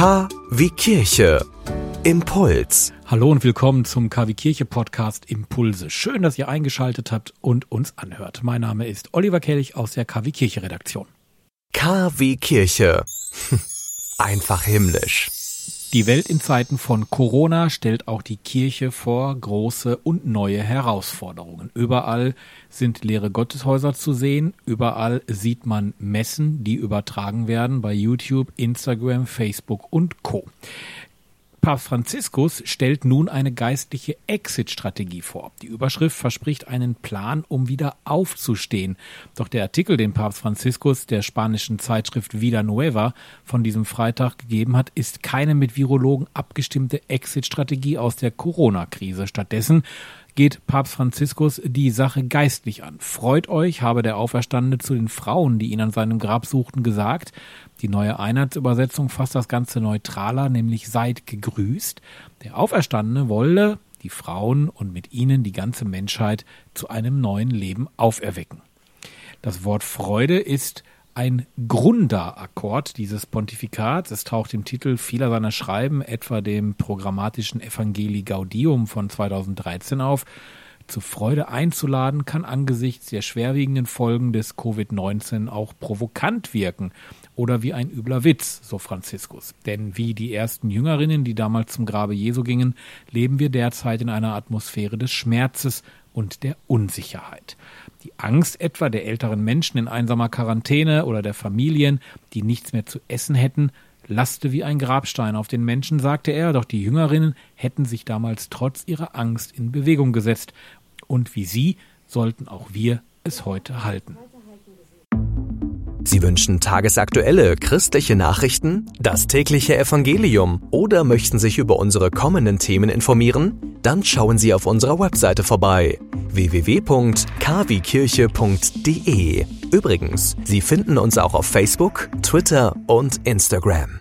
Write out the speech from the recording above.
K wie Kirche. Impuls. Hallo und willkommen zum KW Kirche Podcast Impulse. Schön, dass ihr eingeschaltet habt und uns anhört. Mein Name ist Oliver Kelch aus der KW Kirche Redaktion. KW Kirche. Einfach himmlisch. Die Welt in Zeiten von Corona stellt auch die Kirche vor große und neue Herausforderungen. Überall sind leere Gotteshäuser zu sehen, überall sieht man Messen, die übertragen werden bei YouTube, Instagram, Facebook und Co. Papst Franziskus stellt nun eine geistliche Exit-Strategie vor. Die Überschrift verspricht einen Plan, um wieder aufzustehen. Doch der Artikel, den Papst Franziskus der spanischen Zeitschrift Vida Nueva von diesem Freitag gegeben hat, ist keine mit Virologen abgestimmte Exit-Strategie aus der Corona-Krise. Stattdessen geht Papst Franziskus die Sache geistlich an. Freut euch, habe der Auferstandene zu den Frauen, die ihn an seinem Grab suchten, gesagt. Die neue Einheitsübersetzung fasst das Ganze neutraler, nämlich seid gegrüßt. Der Auferstandene wolle die Frauen und mit ihnen die ganze Menschheit zu einem neuen Leben auferwecken. Das Wort Freude ist ein Grunderakkord dieses Pontifikats. Es taucht im Titel vieler seiner Schreiben, etwa dem programmatischen Evangelii Gaudium von 2013 auf. Zu Freude einzuladen kann angesichts der schwerwiegenden Folgen des Covid-19 auch provokant wirken oder wie ein übler Witz, so Franziskus. Denn wie die ersten Jüngerinnen, die damals zum Grabe Jesu gingen, leben wir derzeit in einer Atmosphäre des Schmerzes und der Unsicherheit. Die Angst etwa der älteren Menschen in einsamer Quarantäne oder der Familien, die nichts mehr zu essen hätten, laste wie ein Grabstein auf den Menschen, sagte er, doch die Jüngerinnen hätten sich damals trotz ihrer Angst in Bewegung gesetzt, und wie sie sollten auch wir es heute halten. Sie wünschen tagesaktuelle christliche Nachrichten, das tägliche Evangelium oder möchten sich über unsere kommenden Themen informieren? Dann schauen Sie auf unserer Webseite vorbei www.kwkirche.de. Übrigens, Sie finden uns auch auf Facebook, Twitter und Instagram.